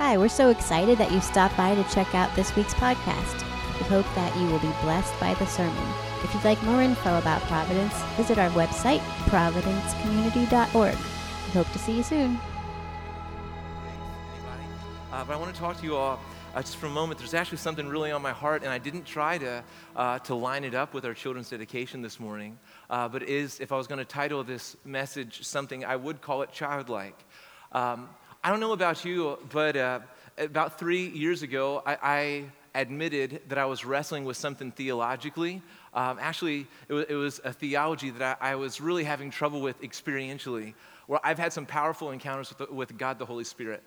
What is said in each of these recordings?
Hi, we're so excited that you stopped by to check out this week's podcast. We hope that you will be blessed by the sermon. If you'd like more info about Providence, visit our website, providencecommunity.org. We hope to see you soon. Uh, but I want to talk to you all uh, just for a moment. There's actually something really on my heart, and I didn't try to, uh, to line it up with our children's dedication this morning. Uh, but is, if I was going to title this message something, I would call it childlike. Um, I don't know about you, but uh, about three years ago, I, I, admitted that I was wrestling with something theologically. Um, actually, it was, it was, a theology that I, I, was really having trouble with experientially, where I've had some powerful encounters with, with God the Holy Spirit.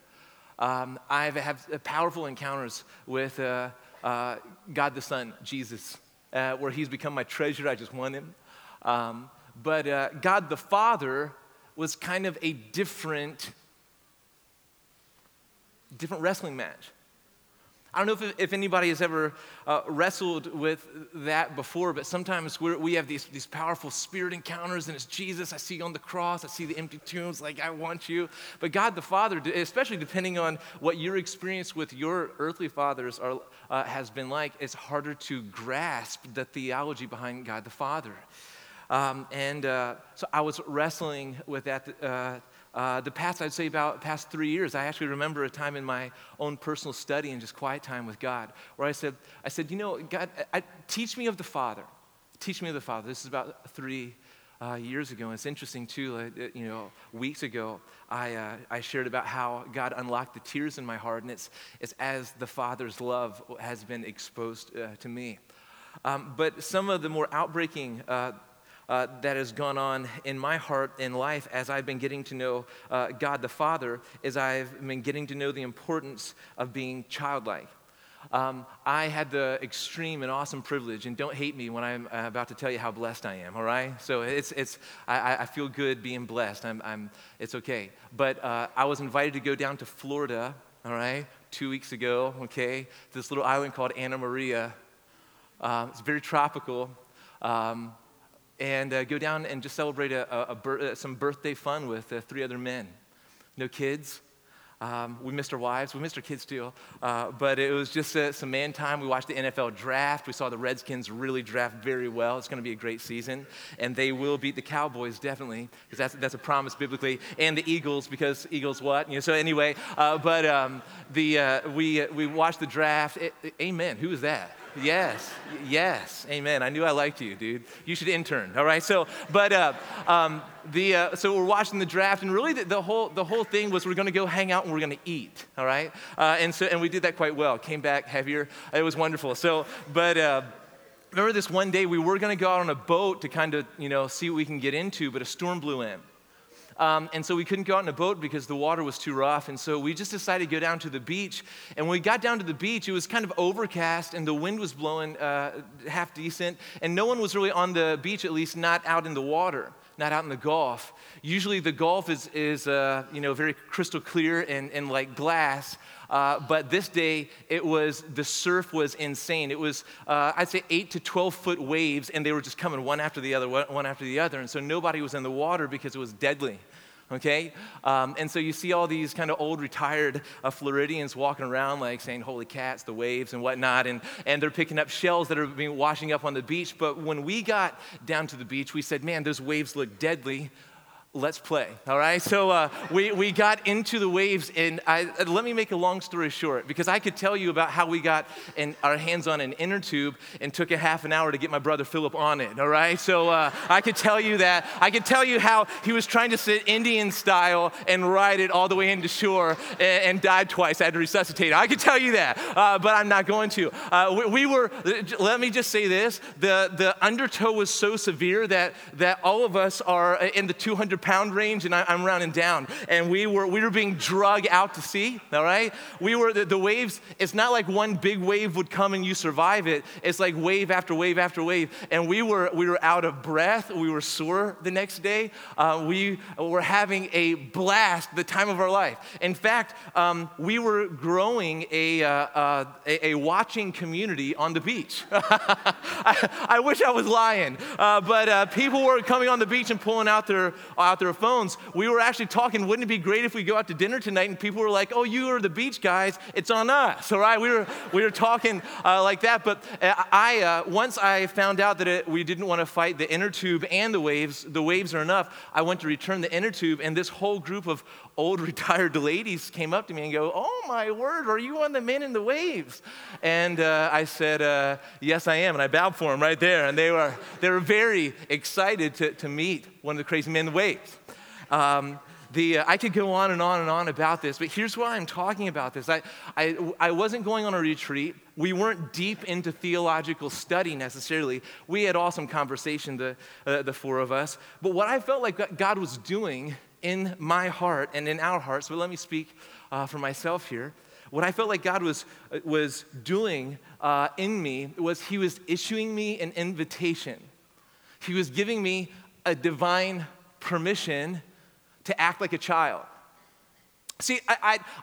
Um, I've had powerful encounters with uh, uh, God the Son, Jesus, uh, where He's become my treasure. I just want Him. Um, but uh, God the Father was kind of a different, different wrestling match. I don't know if, if anybody has ever uh, wrestled with that before, but sometimes we have these, these powerful spirit encounters, and it's Jesus. I see you on the cross, I see the empty tombs, like, I want you. But God the Father, especially depending on what your experience with your earthly fathers are, uh, has been like, it's harder to grasp the theology behind God the Father. Um, and uh, so I was wrestling with that uh, uh, the past, I'd say about past three years, I actually remember a time in my own personal study and just quiet time with God where I said, I said, you know, God, I, teach me of the Father. Teach me of the Father. This is about three uh, years ago. And it's interesting, too, uh, you know, weeks ago, I, uh, I shared about how God unlocked the tears in my heart, and it's, it's as the Father's love has been exposed uh, to me. Um, but some of the more outbreaking uh, that has gone on in my heart in life as I've been getting to know uh, God the Father is I've been getting to know the importance of being childlike. Um, I had the extreme and awesome privilege, and don't hate me when I'm uh, about to tell you how blessed I am, all right? So it's, it's, I, I feel good being blessed. I'm, I'm, it's okay. But uh, I was invited to go down to Florida, all right, two weeks ago, okay, this little island called Anna Maria. Uh, it's very tropical. Um, and uh, go down and just celebrate a, a, a uh, some birthday fun with uh, three other men. No kids. Um, we missed our wives. We missed our kids too. Uh, but it was just uh, some man time. We watched the NFL draft. We saw the Redskins really draft very well. It's going to be a great season. And they will beat the Cowboys, definitely, because that's, that's a promise biblically. And the Eagles, because Eagles what? You know, so anyway, uh, but um, the, we, we watched the draft. It, amen. Who is that? Yes, yes, amen. I knew I liked you, dude. You should intern, all right? So, but uh, um, the uh, so we're watching the draft, and really the, the whole the whole thing was we're going to go hang out and we're going to eat, all right? Uh, and so and we did that quite well. Came back heavier. It was wonderful. So, but. Uh, remember this one day we were going to go out on a boat to kind of you know see what we can get into but a storm blew in um, and so we couldn't go out in a boat because the water was too rough. And so we just decided to go down to the beach. And when we got down to the beach, it was kind of overcast and the wind was blowing uh, half decent. And no one was really on the beach, at least not out in the water not out in the Gulf. Usually the Gulf is, is uh, you know, very crystal clear and, and like glass. Uh, but this day, it was, the surf was insane. It was, uh, I'd say, 8 to 12 foot waves, and they were just coming one after the other, one after the other. And so nobody was in the water because it was deadly okay? Um, and so you see all these kind of old retired uh, Floridians walking around like saying, holy cats, the waves and whatnot, and, and they're picking up shells that are being washing up on the beach. But when we got down to the beach, we said, man, those waves look deadly let's play all right? So uh, we, we got into the waves and I, let me make a long story short because i could tell you about how we got in, our hands on an inner tube and took a half an hour to get my brother philip on it all right? So uh, i could tell you that i could tell you how he was trying to sit indian style and ride it all the way into shore and, and died twice. I had to resuscitate. Him. i could tell you that uh, but i'm not going to. Uh, we, we, were let me just say this the, the undertow was so severe that, that all of us are in the 200 pound range and I, am rounding down. And we were, we were being drug out to sea, all right? We were, the, the waves, it's not like one big wave would come and you survive it. It's like wave after wave after wave. And we were, we were out of breath. We were sore the next day. Uh, we were having a blast, the time of our life. In fact, um, we were growing a, uh, uh, a, a, watching community on the beach. I, I, wish I was lying, uh, but uh, people were coming on the beach and pulling out their, out their phones. We were actually talking, wouldn't it be great if we go out to dinner tonight? And people were like, oh, you are the beach guys. It's on us, all right? We were, we were talking uh, like that. But uh, I, uh, once I found out that it, we didn't want to fight the inner tube and the waves, the waves are enough, I went to return the inner tube, and this whole group of old retired ladies came up to me and go, oh my word, are you on the men in the waves? And uh, I said, uh, yes, I am. And I bowed for them right there. And they were, they were very excited to, to meet one of the crazy men in the waves. Um, the, uh, I could go on and on and on about this, but here's why I'm talking about this. I, I, I wasn't going on a retreat. We weren't deep into theological study necessarily. We had awesome conversation, the, uh, the four of us. But what I felt like God was doing in my heart and in our hearts, but let me speak uh, for myself here. What I felt like God was, uh, was doing uh, in me was He was issuing me an invitation. He was giving me a divine permission to act like a child. See, I,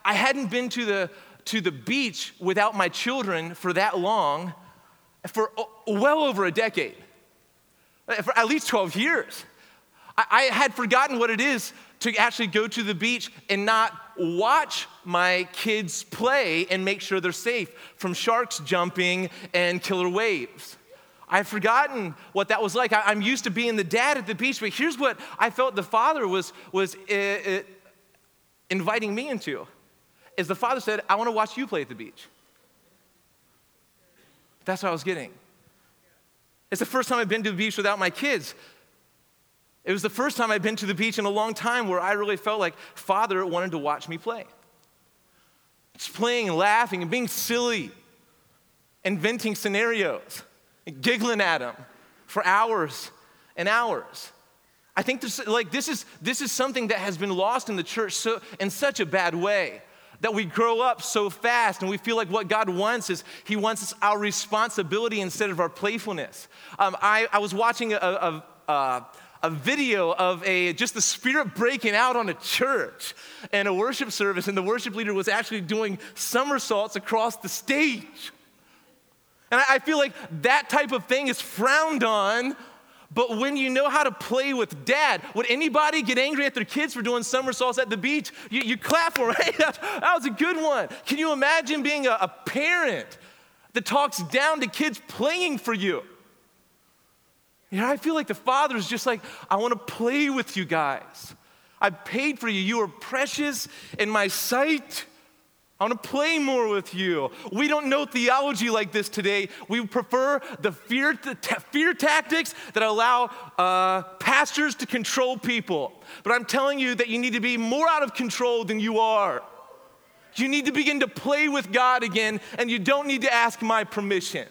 I, I hadn't been to the, to the beach without my children for that long, for well over a decade, for at least 12 years. I had forgotten what it is to actually go to the beach and not watch my kids play and make sure they're safe from sharks jumping and killer waves. I've forgotten what that was like. I, am used to being the dad at the beach, but here's what I felt the father was, was uh, uh, inviting me into. Is the father said, I want to watch you play at the beach. That's what I was getting. It's the first time I've been to the beach without my kids. It was the first time I'd been to the beach in a long time where I really felt like Father wanted to watch me play. Just playing and laughing and being silly, inventing scenarios giggling at him for hours and hours. I think this, like, this, is, this is something that has been lost in the church so, in such a bad way that we grow up so fast and we feel like what God wants is He wants our responsibility instead of our playfulness. Um, I, I was watching a, a, a, a video of a just the spirit breaking out on a church and a worship service, and the worship leader was actually doing somersaults across the stage. And I feel like that type of thing is frowned on. But when you know how to play with dad, would anybody get angry at their kids for doing somersaults at the beach? You, you clap for them. Hey, that, that, was a good one. Can you imagine being a, a parent that talks down to kids playing for you? You know, I feel like the father is just like, I want to play with you guys. I paid for you. You are precious in my sight. I want to play more with you. We don't know theology like this today. We prefer the fear, fear tactics that allow uh, pastors to control people. But I'm telling you that you need to be more out of control than you are. You need to begin to play with God again, and you don't need to ask my permission.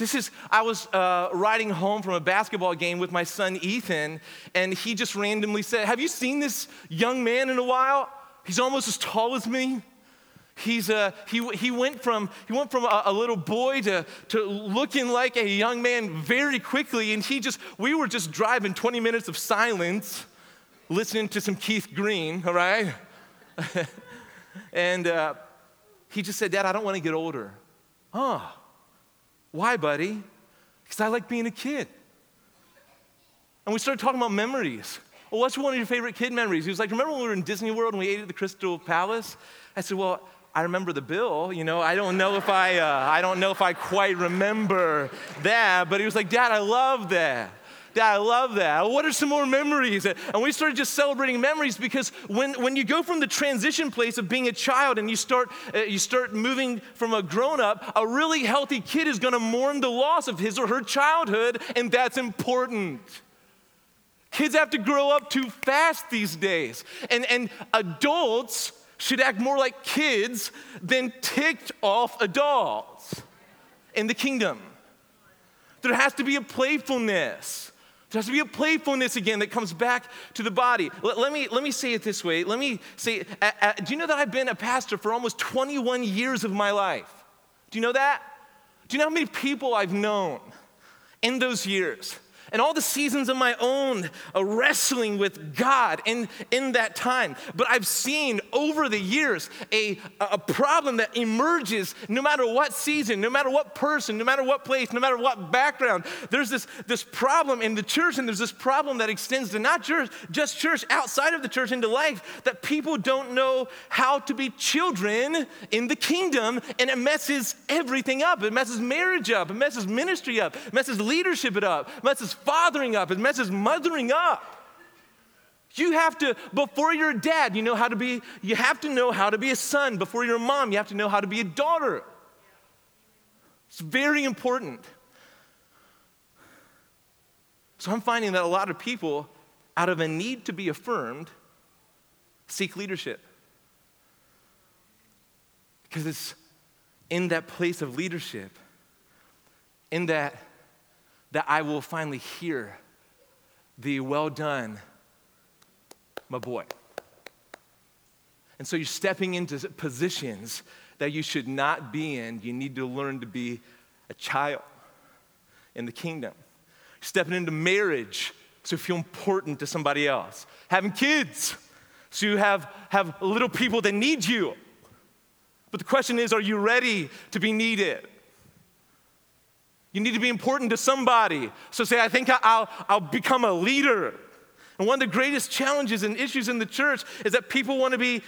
This is, I was uh, riding home from a basketball game with my son Ethan, and he just randomly said, Have you seen this young man in a while? He's almost as tall as me. He's, uh, he, he went from, he went from a, a, little boy to, to looking like a young man very quickly. And he just, we were just driving 20 minutes of silence, listening to some Keith Green, all right? and uh, he just said, Dad, I don't want to get older. Huh? Why, buddy? Because I like being a kid. And we started talking about memories. Well, what's one of your favorite kid memories? He was like, Remember when we were in Disney World and we ate at the Crystal Palace? I said, Well, I remember the bill. You know, I don't know if I, uh, I don't know if I quite remember that. But he was like, Dad, I love that. Dad, I love that. What are some more memories? And we started just celebrating memories because when, when you go from the transition place of being a child and you start, uh, you start moving from a grown up, a really healthy kid is going to mourn the loss of his or her childhood, and that's important. Kids have to grow up too fast these days. And, and adults should act more like kids than ticked off adults in the kingdom. There has to be a playfulness. There has to be a playfulness again that comes back to the body. Let, let me, let me say it this way. Let me say, uh, uh, do you know that I've been a pastor for almost 21 years of my life? Do you know that? Do you know how many people I've known in those years? And all the seasons of my own uh, wrestling with God in, in that time. But I've seen over the years a, a problem that emerges no matter what season, no matter what person, no matter what place, no matter what background. There's this, this problem in the church, and there's this problem that extends to not church, just church, outside of the church into life, that people don't know how to be children in the kingdom, and it messes everything up. It messes marriage up, it messes ministry up, it messes leadership it up, it messes fathering up, it messes mothering up. You have to, before you're a dad, you know how to be, you have to know how to be a son. Before you're a mom, you have to know how to be a daughter. It's very important. So I'm finding that a lot of people, out of a need to be affirmed, seek leadership. Because it's in that place of leadership, in that that I will finally hear the well done, my boy. And so you're stepping into positions that you should not be in. You need to learn to be a child in the kingdom. Stepping into marriage you feel important to somebody else. Having kids so you have, have little people that need you. But the question is, are you ready to be needed? You need to be important to somebody. So say, I think I'll, I'll become a leader. And one of the greatest challenges and issues in the church is that people want to be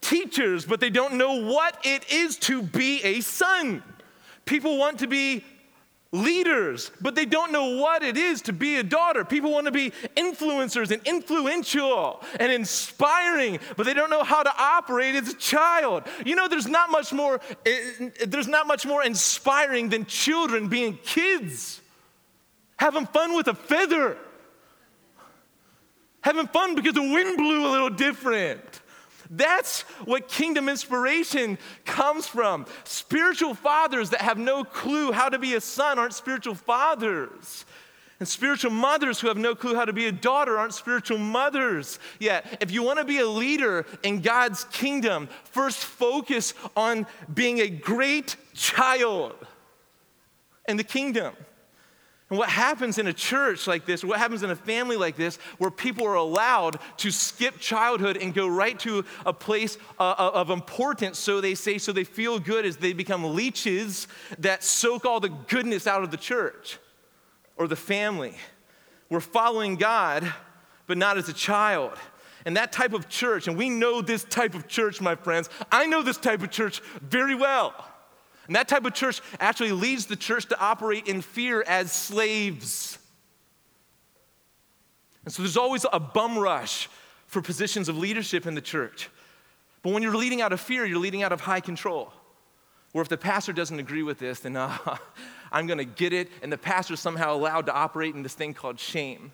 teachers, but they don't know what it is to be a son. People want to be leaders, but they don't know what it is to be a daughter. People want to be influencers and influential and inspiring, but they don't know how to operate as a child. You know, there's not much more eh, there's not much more inspiring than children being kids. Having fun with a feather. Having fun because the wind blew a little different. That's what kingdom inspiration comes from. Spiritual fathers that have no clue how to be a son aren't spiritual fathers. And spiritual mothers who have no clue how to be a daughter aren't spiritual mothers yet. If you want to be a leader in God's kingdom, first focus on being a great child in the kingdom. And what happens in a church like this, what happens in a family like this, where people are allowed to skip childhood and go right to a place uh, uh, of importance, so they say, so they feel good as they become leeches that soak all the goodness out of the church or the family. We're following God, but not as a child. And that type of church, and we know this type of church, my friends, I know this type of church very well. And that type of church actually leads the church to operate in fear as slaves. And so there's always a bum rush for positions of leadership in the church. But when you're leading out of fear, you're leading out of high control. Or if the pastor doesn't agree with this, then uh, I'm going to get it, and the pastor's somehow allowed to operate in this thing called shame.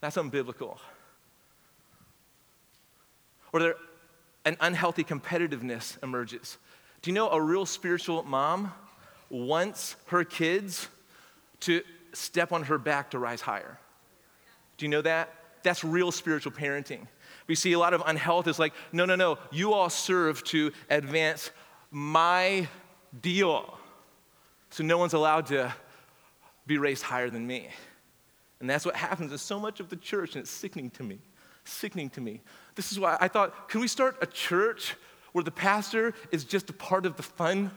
That's unbiblical. Or there, an unhealthy competitiveness emerges. Do you know a real spiritual mom wants her kids to step on her back to rise higher? Do you know that? That's real spiritual parenting. We see a lot of unhealth is like, no, no, no, you all serve to advance my deal. So no one's allowed to be raised higher than me. And that's what happens in so much of the church, and it's sickening to me. Sickening to me. This is why I thought, can we start a church where the pastor is just a part of the fun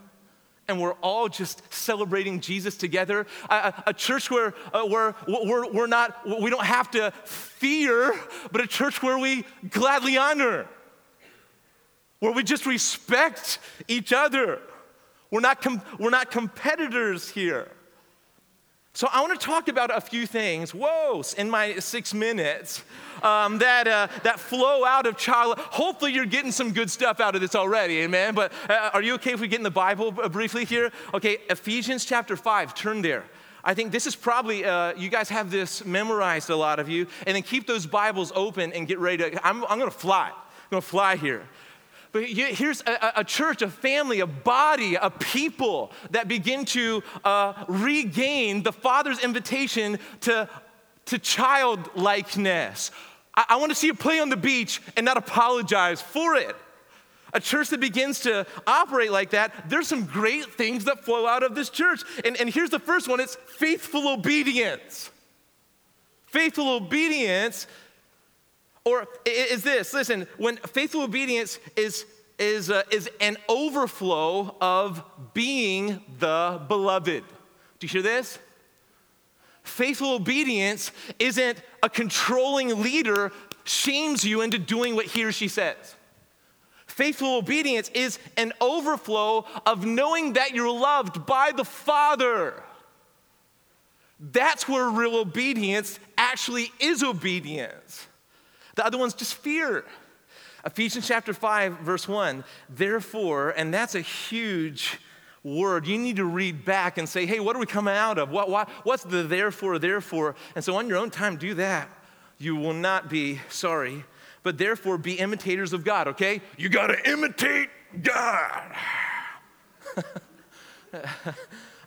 and we're all just celebrating Jesus together. A, a church where, uh, where we're, we're not, we don't have to fear, but a church where we gladly honor, where we just respect each other. We're not, com- we're not competitors here. So, I want to talk about a few things, whoa, in my six minutes um, that, uh, that flow out of child. Hopefully, you're getting some good stuff out of this already, amen. But uh, are you okay if we get in the Bible briefly here? Okay, Ephesians chapter 5, turn there. I think this is probably, uh, you guys have this memorized, a lot of you, and then keep those Bibles open and get ready to. I'm, I'm gonna fly. I'm gonna fly here. But here's a, a, church, a family, a body, a people that begin to uh, regain the Father's invitation to, to childlikeness. I, I want to see you play on the beach and not apologize for it. A church that begins to operate like that, there's some great things that flow out of this church. And, and here's the first one it's faithful obedience. Faithful obedience, or is this, listen, when faithful obedience is, is, uh, is an overflow of being the beloved. Do you hear this? Faithful obedience isn't a controlling leader shames you into doing what he or she says. Faithful obedience is an overflow of knowing that you're loved by the Father. That's where real obedience actually is obedience. The other one's just fear. Ephesians chapter 5, verse 1. Therefore, and that's a huge word, you need to read back and say, hey, what are we coming out of? What, what, what's the therefore, therefore? And so on your own time, do that. You will not be sorry, but therefore be imitators of God, okay? You gotta imitate God.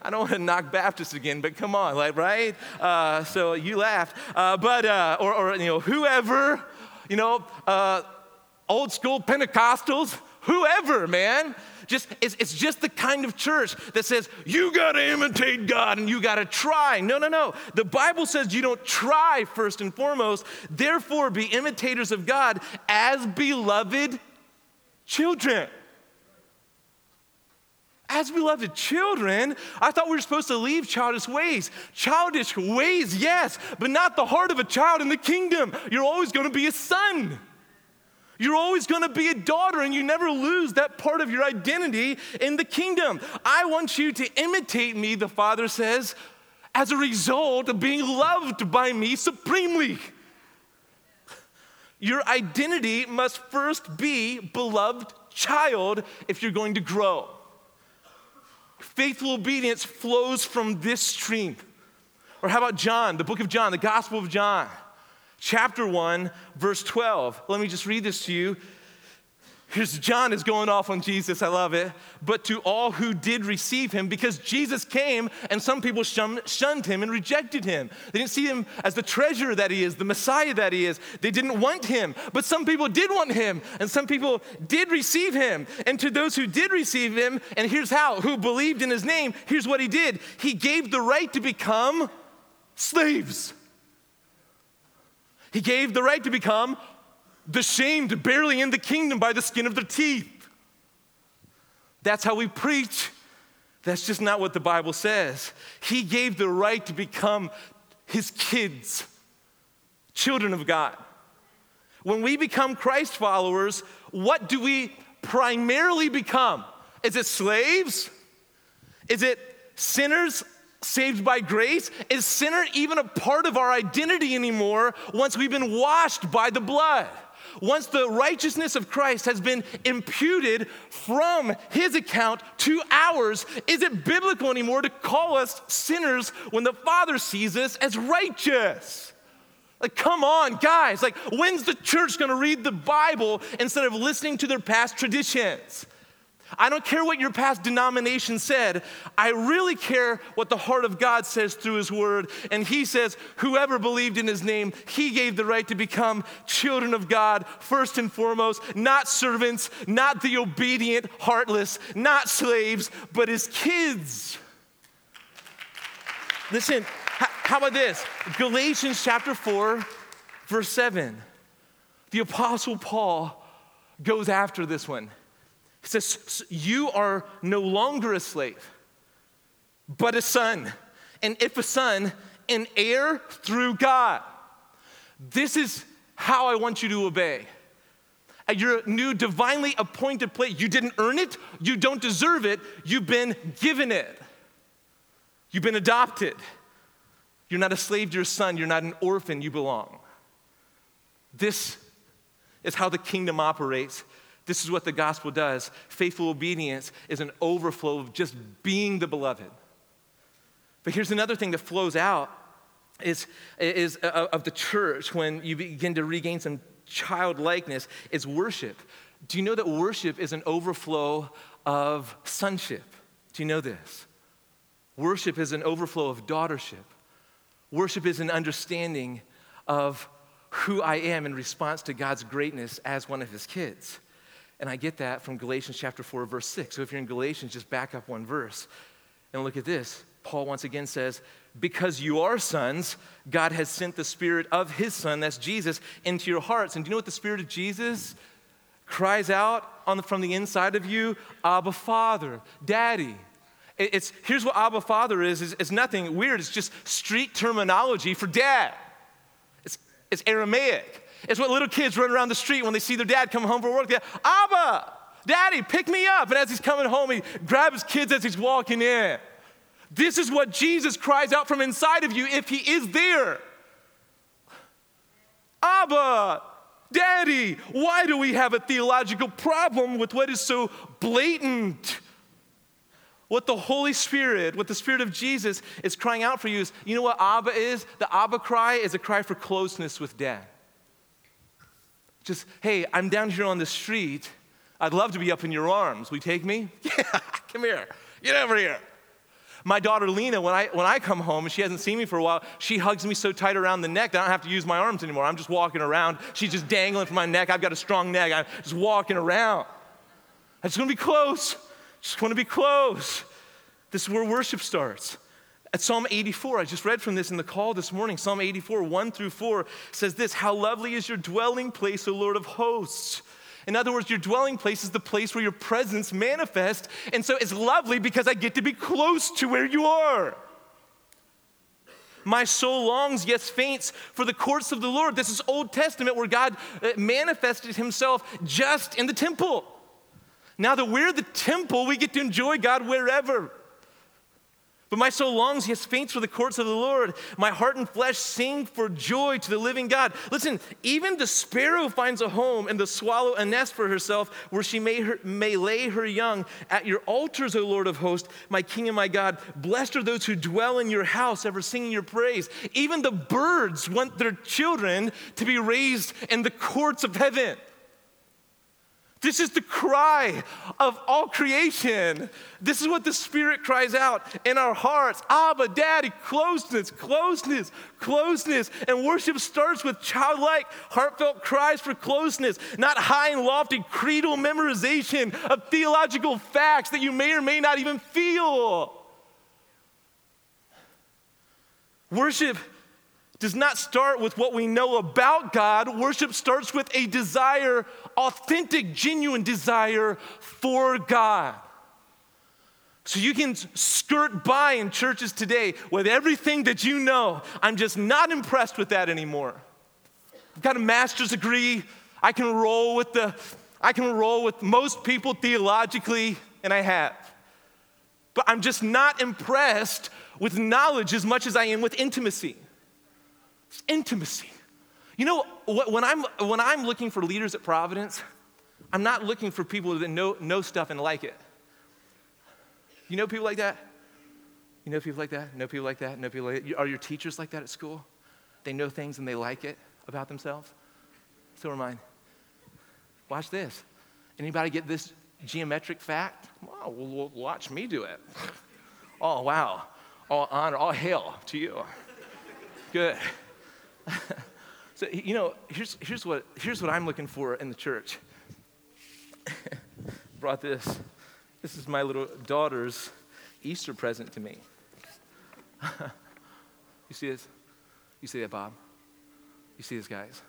I don't want to knock Baptists again, but come on, like, right? Uh, so you laughed. Uh, but, uh, or, or, you know, whoever, you know, uh, old school Pentecostals, whoever, man. Just, it's, it's just the kind of church that says, you gotta imitate God and you gotta try. No, no, no. The Bible says you don't try first and foremost. Therefore, be imitators of God as beloved children. As beloved children, I thought we were supposed to leave childish ways. Childish ways, yes, but not the heart of a child in the kingdom. You're always gonna be a son. You're always going to be a daughter, and you never lose that part of your identity in the kingdom. I want you to imitate me, the Father says, as a result of being loved by me supremely. Your identity must first be beloved child if you're going to grow. Faithful obedience flows from this stream. Or how about John, the book of John, the Gospel of John? chapter 1, verse 12. Let me just read this to you. Here's John is going off on Jesus. I love it. But to all who did receive him, because Jesus came and some people shunned him and rejected him. They didn't see him as the treasure that he is, the Messiah that he is. They didn't want him. But some people did want him, and some people did receive him. And to those who did receive him, and here's how, who believed in his name, here's what he did he gave the right to become slaves. He gave the right to become the shamed, barely in the kingdom by the skin of their teeth. That's how we preach. That's just not what the Bible says. He gave the right to become his kids, children of God. When we become Christ followers, what do we primarily become? Is it slaves? Is it sinners saved by grace? Is sinner even a part of our identity anymore once we've been washed by the blood? Once the righteousness of Christ has been imputed from his account to ours, is it biblical anymore to call us sinners when the Father sees us as righteous? Like, come on, guys. Like, when's the church gonna read the Bible instead of listening to their past traditions? I don't care what your past denomination said. I really care what the heart of God says through His Word. And He says, whoever believed in His name, He gave the right to become children of God, first and foremost, not servants, not the obedient, heartless, not slaves, but His kids. Listen, how about this? Galatians chapter 4, verse 7. The Apostle Paul goes after this one. He says, You are no longer a slave, but a son. And if a son, an heir through God. This is how I want you to obey. At your new divinely appointed place, you didn't earn it, you don't deserve it, you've been given it. You've been adopted. You're not a slave to your son, you're not an orphan, you belong. This is how the kingdom operates. This is what the gospel does. Faithful obedience is an overflow of just being the beloved. But here's another thing that flows out is, is uh, of the church when you begin to regain some childlikeness is worship. Do you know that worship is an overflow of sonship? Do you know this? Worship is an overflow of daughtership. Worship is an understanding of who I am in response to God's greatness as one of his kids. And I get that from Galatians chapter 4, verse 6. So if you're in Galatians, just back up one verse and look at this. Paul once again says, because you are sons, God has sent the Spirit of His Son, that's Jesus, into your hearts. And do you know what the Spirit of Jesus cries out the, from the inside of you? Abba, Father, Daddy. It's, here's what Abba Father is, is it's nothing weird. It's just street terminology for dad. It's, it's Aramaic. It's what little kids run around the street when they see their dad come home from work. They Abba, Daddy, pick me up. And as he's coming home, he grabs his kids as he's walking in. This is what Jesus cries out from inside of you if he is there. Abba, Daddy, why do we have a theological problem with what is so blatant? What the Holy Spirit, what the Spirit of Jesus is crying out for you is you know what Abba is? The Abba cry is a cry for closeness with Dad. Just, hey, I'm down here on the street. I'd love to be up in your arms. Will you take me? Yeah, come here. Get over here. My daughter Lena, when I, when I come home and she hasn't seen me for a while, she hugs me so tight around the neck that I don't have to use my arms anymore. I'm just walking around. She's just dangling from my neck. I've got a strong neck. I'm just walking around. I just want to be close. Just want to be close. This is where worship starts. At Psalm 84, I just read from this in the call this morning. Psalm 84, 1 through 4 says this How lovely is your dwelling place, O Lord of hosts. In other words, your dwelling place is the place where your presence manifests. And so it's lovely because I get to be close to where you are. My soul longs, yes, faints for the courts of the Lord. This is Old Testament where God uh, manifested himself just in the temple. Now that we're the temple, we get to enjoy God wherever. But my soul longs, yes, faints for the courts of the Lord. My heart and flesh sing for joy to the living God. Listen, even the sparrow finds a home and the swallow a nest for herself where she may, her, may lay her young. At your altars, O Lord of hosts, my King and my God, blessed are those who dwell in your house, ever singing your praise. Even the birds want their children to be raised in the courts of heaven. This is the cry of all creation. This is what the Spirit cries out in our hearts Abba, Daddy, closeness, closeness, closeness. And worship starts with childlike, heartfelt cries for closeness, not high and lofty creedal memorization of theological facts that you may or may not even feel. Worship does not start with what we know about God. Worship starts with a desire, authentic, genuine desire for God. So you can skirt by in churches today with everything that you know. I'm just not impressed with that anymore. I've got a master's degree. I can roll with the I can roll with most people theologically, and I have. But I'm just not impressed with knowledge as much as I am with intimacy. It's intimacy. You know, when I'm, when I'm looking for leaders at Providence, I'm not looking for people that know, know stuff and like it. You know people like that? You know people like that? Know people like that? Know people like that? Are your teachers like that at school? They know things and they like it about themselves? So are mine. Watch this. Anybody get this geometric fact? Oh, well, watch me do it. oh, wow. All honor, all hail to you. Good. so, you know, here's, here's, what, here's what I'm looking for in the church. Brought this. This is my little daughter's Easter present to me. you see this? You see that, Bob? You see this, guys?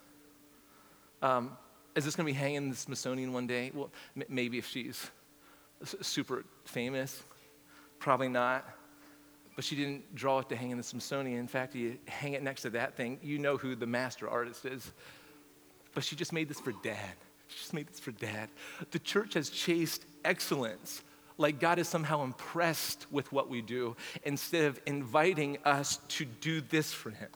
Um, is this going to be hanging in the Smithsonian one day? Well, m- maybe if she's super famous. Probably not but she didn't draw it to hang in the Smithsonian. In fact, you hang it next to that thing, you know who the master artist is. But she just made this for dad. She just made this for dad. The church has chased excellence like God is somehow impressed with what we do instead of inviting us to do this for him.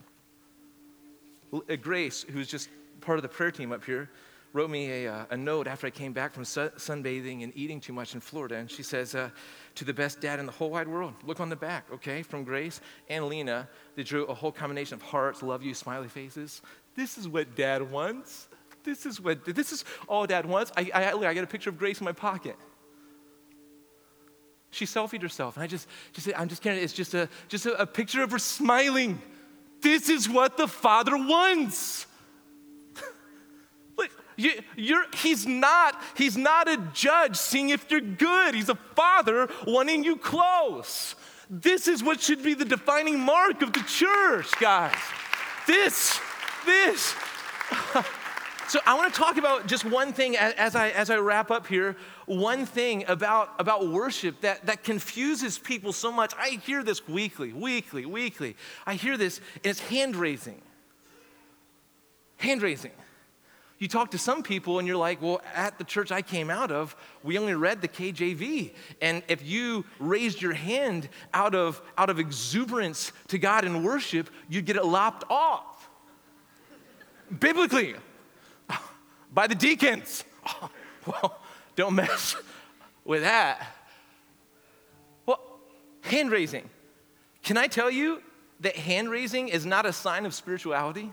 Uh, Grace, who's just part of the prayer team up here, wrote me a, uh, a note after I came back from sunbathing and eating too much in Florida. And she says, uh, To the best dad in the whole wide world. Look on the back, okay? From Grace and Lena, they drew a whole combination of hearts, love you, smiley faces. This is what dad wants. This is what, this is all dad wants. I, I, I got a picture of Grace in my pocket. She selfied herself, and I just, just I'm just kidding. It's just a, just a, a picture of her smiling. This is what the Father wants. You, he's not, he's not a judge seeing if you're good. He's a father wanting you close. This is what should be the defining mark of the church, guys. This, this. so I want to talk about just one thing as I, as I wrap up here. One thing about, about worship that, that confuses people so much. I hear this weekly, weekly, weekly. I hear this, and it's hand raising. Hand raising. You talk to some people and you're like, well, at the church I came out of, we only read the KJV. And if you raised your hand out of, out of exuberance to God in worship, you'd get it lopped off. Biblically, by the deacons. Well, don't mess with that. Well, hand raising. Can I tell you that hand raising is not a sign of spirituality?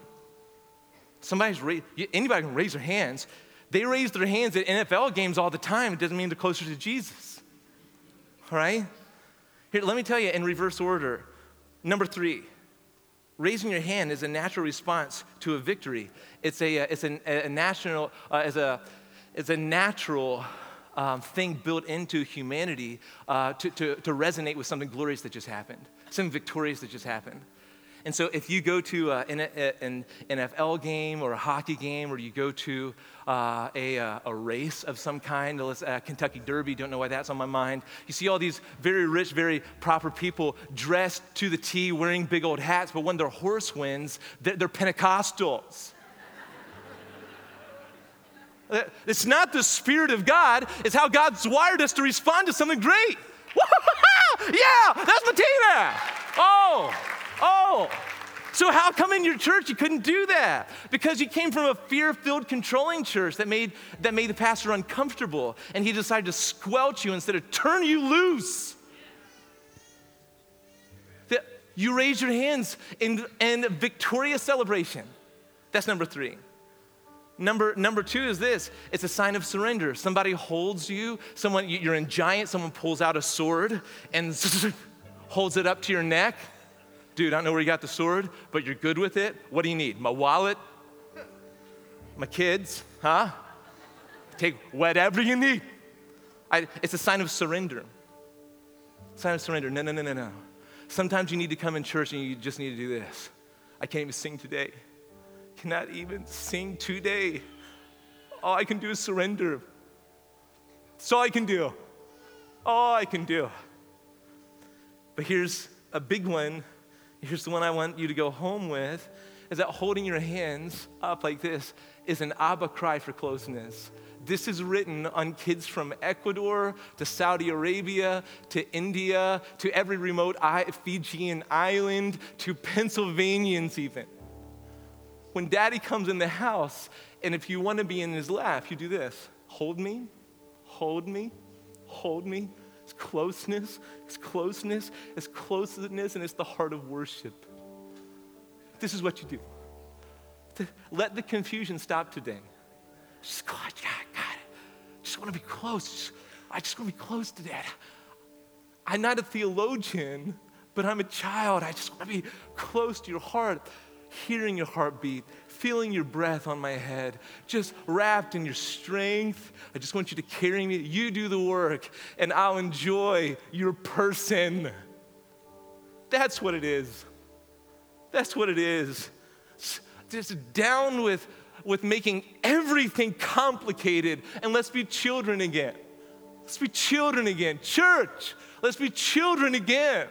Somebody's anybody can raise their hands. They raise their hands at NFL games all the time. It doesn't mean they're closer to Jesus. All right? Here, let me tell you in reverse order. Number three, raising your hand is a natural response to a victory. It's a, uh, it's a, a national, uh, as a, it's a natural um, thing built into humanity uh, to, to, to resonate with something glorious that just happened, something victorious that just happened. And so if you go to uh, an, an, NFL game or a hockey game, or you go to uh, a, uh, a, race of some kind, uh, Kentucky Derby, don't know why that's on my mind. You see all these very rich, very proper people dressed to the T, wearing big old hats, but when their horse wins, they're, they're Pentecostals. It's not the Spirit of God, it's how God's wired us to respond to something great. yeah, that's Martina. Oh. Oh, so how come in your church you couldn't do that? Because you came from a fear-filled, controlling church that made, that made the pastor uncomfortable, and he decided to squelch you instead of turn you loose. That you raise your hands in, in victorious celebration. That's number three. Number, number two is this it's a sign of surrender. Somebody holds you, someone, you're in giant, someone pulls out a sword and holds it up to your neck Dude, I don't know where you got the sword, but you're good with it. What do you need? My wallet? My kids? Huh? Take whatever you need. I, it's a sign of surrender. Sign of surrender. No, no, no, no, no. Sometimes you need to come in church and you just need to do this. I can't even sing today. Cannot even sing today. All I can do is surrender. That's all I can do. All I can do. But here's a big one Here's the one I want you to go home with is that holding your hands up like this is an Abba cry for closeness. This is written on kids from Ecuador to Saudi Arabia to India to every remote Fijian island to Pennsylvanians, even. When daddy comes in the house, and if you want to be in his lap, you do this hold me, hold me, hold me. It's closeness, it's closeness, it's closeness, and it's the heart of worship. This is what you do. Let the confusion stop today. Just God, yeah, God, I just want to be close. I just want to be close to that. I'm not a theologian, but I'm a child. I just want to be close to your heart, hearing your heartbeat, feeling your breath on my head, just wrapped in your strength. I just want you to carry me. You do the work, and I'll enjoy your person. That's what it is. That's what it is. Just down with, with making everything complicated, and let's be children again. Let's be children again. Church, let's be children again.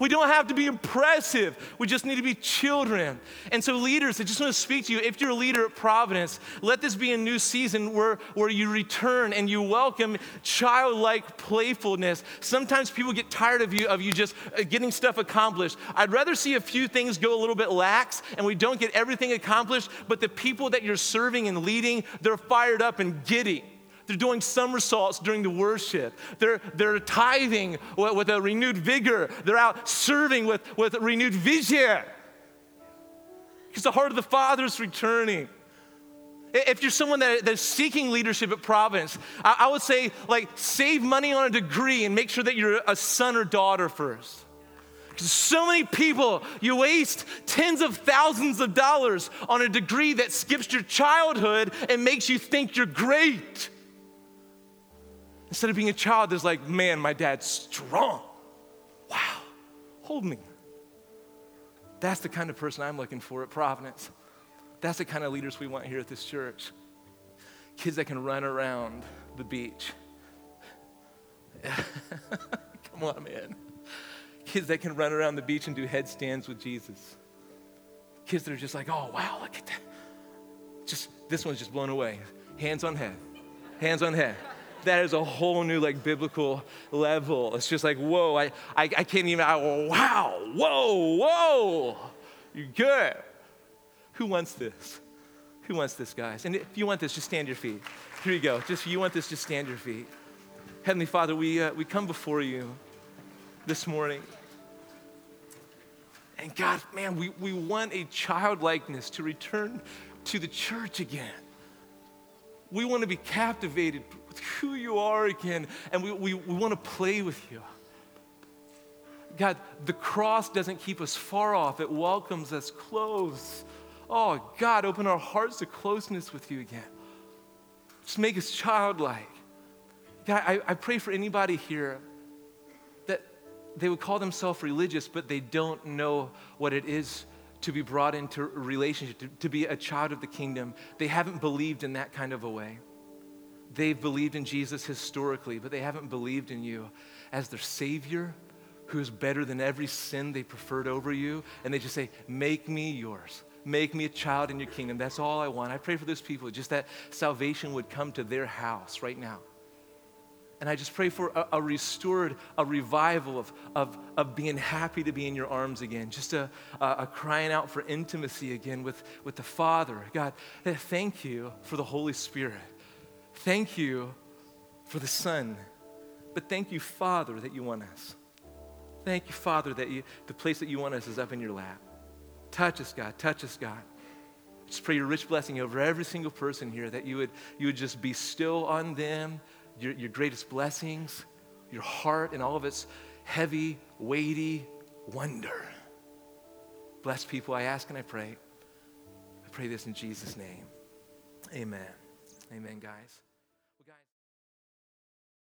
We don't have to be impressive. We just need to be children. And so, leaders, I just want to speak to you. If you're a leader at Providence, let this be a new season where, where you return and you welcome childlike playfulness. Sometimes people get tired of you, of you just uh, getting stuff accomplished. I'd rather see a few things go a little bit lax and we don't get everything accomplished, but the people that you're serving and leading, they're fired up and giddy. They're doing somersaults during the worship. They're, they're tithing with, with a renewed vigor. They're out serving with, with renewed vision. Because the heart of the Father is returning. If you're someone that, that's seeking leadership at Providence, I, I would say, like, save money on a degree and make sure that you're a son or daughter first. So many people, you waste tens of thousands of dollars on a degree that skips your childhood and makes you think you're great. Instead of being a child that's like, man, my dad's strong. Wow. hold me. That's the kind of person I'm looking for at Providence. That's the kind of leaders we want here at this church. Kids that can run around the beach. Come on, man. Kids that can run around the beach and do headstands with Jesus. Kids that are just like, oh, wow, look at that. Just, this one's just blown away. Hands on head. Hands on head that is a whole new like biblical level. It's just like, whoa, I, I, I can't even, I, wow, whoa, whoa, you're good. Who wants this? Who wants this, guys? And if you want this, just stand your feet. Here you go. Just if you want this, just stand your feet. Heavenly Father, we, uh, we come before you this morning. And God, man, we, we want a childlikeness to return to the church again. We want to be captivated with who you are again, and we, we, we want to play with you. God, the cross doesn't keep us far off, it welcomes us close. Oh, God, open our hearts to closeness with you again. Just make us childlike. God, I, I pray for anybody here that they would call themselves religious, but they don't know what it is to be brought into relationship, to, to be a child of the kingdom. They haven't believed in that kind of a way. They've believed in Jesus historically, but they haven't believed in you as their Savior who is better than every sin they preferred over you. And they just say, Make me yours. Make me a child in your kingdom. That's all I want. I pray for those people, just that salvation would come to their house right now. And I just pray for a, a, restored, a revival of, of, of being happy to be in your arms again, just a, a, a crying out for intimacy again with, with the Father. God, thank you for the Holy Spirit. Thank you for the Son. But thank you, Father, that you want us. Thank you, Father, that you, the place that you want us is up in your lap. Touch us, God. Touch us, God. Just pray your rich blessing over every single person here, that you would, you would just bestow on them, your, your greatest blessings, your heart, and all of its heavy, weighty wonder. Bless people, I ask and I pray. I pray this in Jesus' name. Amen. Amen, guys.